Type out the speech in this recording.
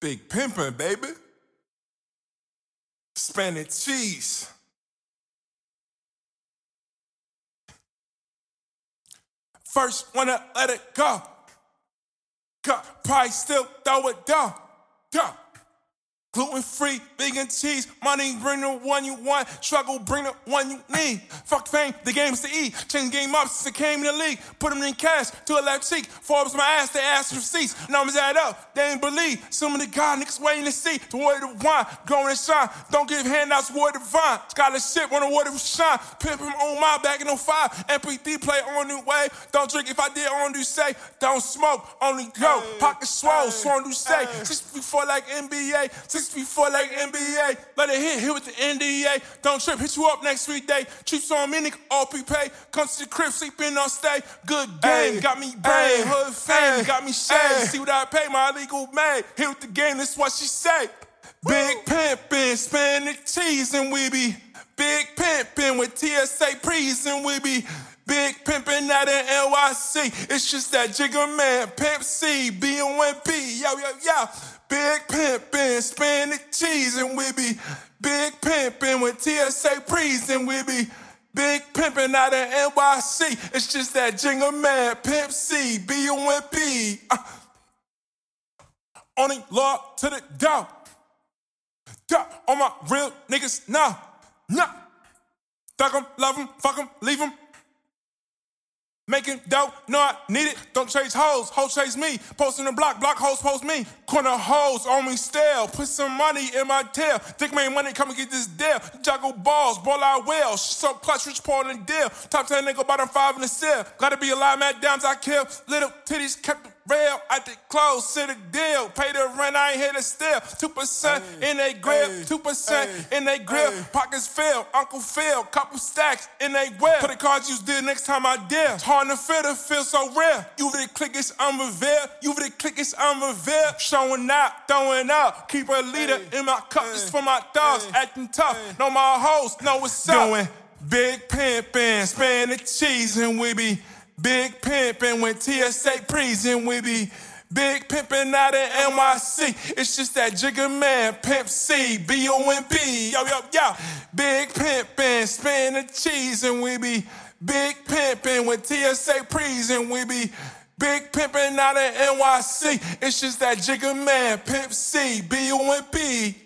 Big pimpin', baby. Spanish cheese. First, wanna let it go. Got Probably still throw it down. Down. Gluten free, vegan cheese, money bring the one you want, struggle bring the one you need. Fuck fame, the game's to eat. Change the game up since I came in the league. Put them in cash to a left cheek. Forbes my ass, they ask for receipts. Numbers add up, they ain't believe. Some of the God niggas waiting to see. The word of wine, growing and shine. Don't give handouts, word of vine. Scholarship on the of shine. Pimp him on my back in 05. MP3 play on new wave. Don't drink if I did on do say. Don't smoke, only go. Pocket swole, sworn do say. Six before like NBA. Six before like NBA. Let it hit, hit with the NDA. Don't trip, hit you up next weekday. Trips on me, nigga, all prepay. Come to the crib, sleeping on stay. Good game, got me brain. Hood fame, got me shade. See what I pay, my legal man. Hit with the game, that's what she say. Big pimpin', spin the cheese, and we be big pimpin' with TSA prees, and we be big pimpin' out in NYC. It's just that Jigga Man, Pimp C, B-O-N-P, yo, yo, yo. Big pimpin', the cheese, and we be big pimpin' with TSA prees, and we be big pimpin' out in NYC. It's just that Jigga Man, Pimp C, B-O-N-P. Uh, only law to the. Duh, all my real niggas, nah, nah. Thug 'em, love 'em, fuck 'em, leave 'em. Making dope, no, I need it. Don't chase hoes, hoes chase me. Posting the block, block hoes post me. Corner hoes on me. Put some money in my tail. Dick made money, come and get this deal. Juggle balls, ball out well. So clutch, rich, Paul and deal. Top 10 nigga, bottom five in the cell. Gotta be alive, mad downs I kill. Little titties kept real. I did close to the deal. Pay the rent, I ain't here to steal. 2% in they grip, 2% in they grip. Pockets fill, Uncle Phil, couple stacks in they whip. Put the cards you did next time I did. It's hard to feel, it feel so real. You the click, it's unrevealed. You the click, it's unrevealed. Showing out, throwing up. Keep a leader in my cup, it's for my dogs. Acting tough, know my hoes, know what's up. Doing big pimpin', spin the cheese, and we be big pimpin' when TSA prison, we be big pimpin' out in NYC. It's just that Jigga Man, Pimp C, B-O-M-B, yo, yo, yo. Big pimpin', spin the cheese, and we be big pimpin' when TSA prison, we be Big pimpin' out in NYC. It's just that Jigga Man, Pimp C, B-O-M-B.